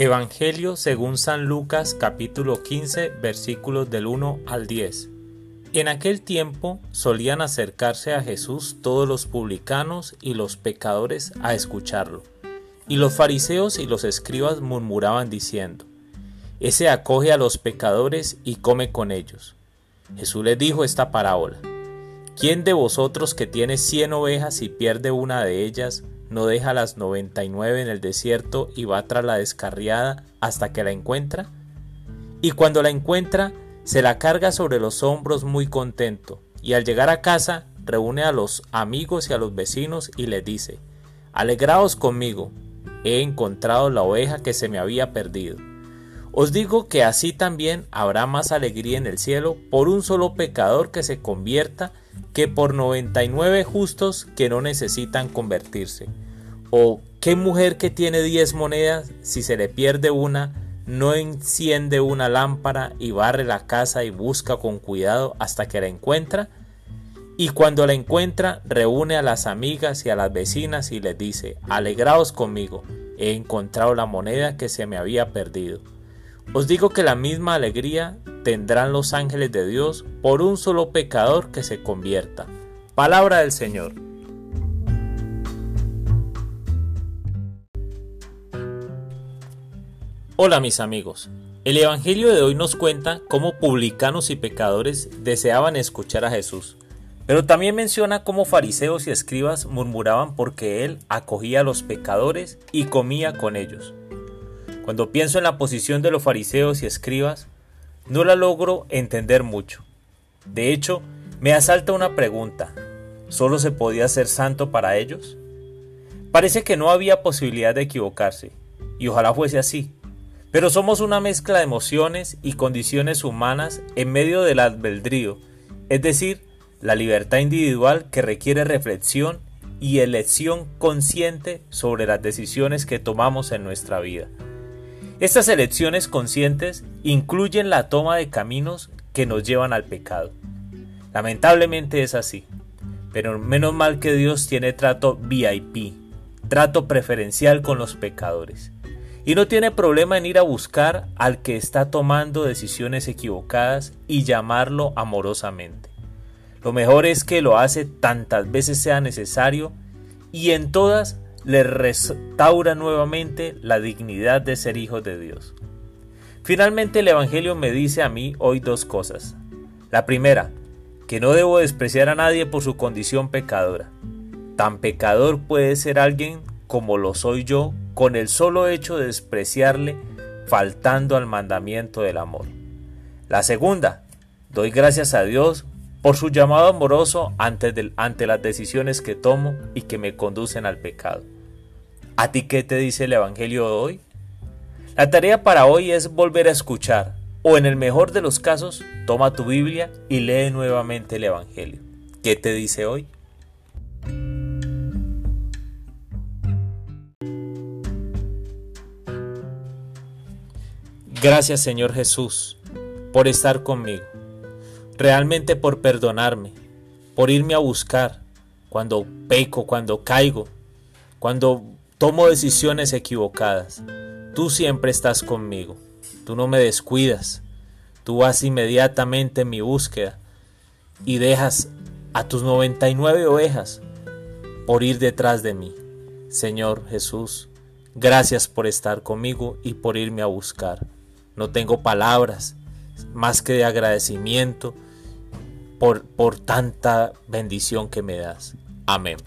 Evangelio según San Lucas capítulo 15 versículos del 1 al 10. En aquel tiempo solían acercarse a Jesús todos los publicanos y los pecadores a escucharlo. Y los fariseos y los escribas murmuraban diciendo, Ese acoge a los pecadores y come con ellos. Jesús les dijo esta parábola. ¿Quién de vosotros que tiene cien ovejas y pierde una de ellas, no deja las 99 en el desierto y va tras la descarriada hasta que la encuentra? Y cuando la encuentra, se la carga sobre los hombros muy contento, y al llegar a casa reúne a los amigos y a los vecinos y les dice, Alegraos conmigo, he encontrado la oveja que se me había perdido. Os digo que así también habrá más alegría en el cielo por un solo pecador que se convierta que por 99 justos que no necesitan convertirse. O qué mujer que tiene 10 monedas, si se le pierde una, no enciende una lámpara y barre la casa y busca con cuidado hasta que la encuentra. Y cuando la encuentra, reúne a las amigas y a las vecinas y les dice, alegraos conmigo, he encontrado la moneda que se me había perdido. Os digo que la misma alegría tendrán los ángeles de Dios por un solo pecador que se convierta. Palabra del Señor. Hola mis amigos. El Evangelio de hoy nos cuenta cómo publicanos y pecadores deseaban escuchar a Jesús, pero también menciona cómo fariseos y escribas murmuraban porque Él acogía a los pecadores y comía con ellos. Cuando pienso en la posición de los fariseos y escribas, no la logro entender mucho. De hecho, me asalta una pregunta. ¿Solo se podía ser santo para ellos? Parece que no había posibilidad de equivocarse, y ojalá fuese así. Pero somos una mezcla de emociones y condiciones humanas en medio del albedrío, es decir, la libertad individual que requiere reflexión y elección consciente sobre las decisiones que tomamos en nuestra vida. Estas elecciones conscientes incluyen la toma de caminos que nos llevan al pecado. Lamentablemente es así, pero menos mal que Dios tiene trato VIP, trato preferencial con los pecadores, y no tiene problema en ir a buscar al que está tomando decisiones equivocadas y llamarlo amorosamente. Lo mejor es que lo hace tantas veces sea necesario y en todas le restaura nuevamente la dignidad de ser hijos de Dios. Finalmente el Evangelio me dice a mí hoy dos cosas. La primera, que no debo despreciar a nadie por su condición pecadora. Tan pecador puede ser alguien como lo soy yo con el solo hecho de despreciarle faltando al mandamiento del amor. La segunda, doy gracias a Dios por su llamado amoroso ante, ante las decisiones que tomo y que me conducen al pecado. ¿A ti qué te dice el Evangelio de hoy? La tarea para hoy es volver a escuchar, o en el mejor de los casos, toma tu Biblia y lee nuevamente el Evangelio. ¿Qué te dice hoy? Gracias Señor Jesús por estar conmigo, realmente por perdonarme, por irme a buscar cuando peco, cuando caigo, cuando tomo decisiones equivocadas. Tú siempre estás conmigo. Tú no me descuidas. Tú vas inmediatamente en mi búsqueda y dejas a tus 99 ovejas por ir detrás de mí. Señor Jesús, gracias por estar conmigo y por irme a buscar. No tengo palabras más que de agradecimiento por, por tanta bendición que me das. Amén.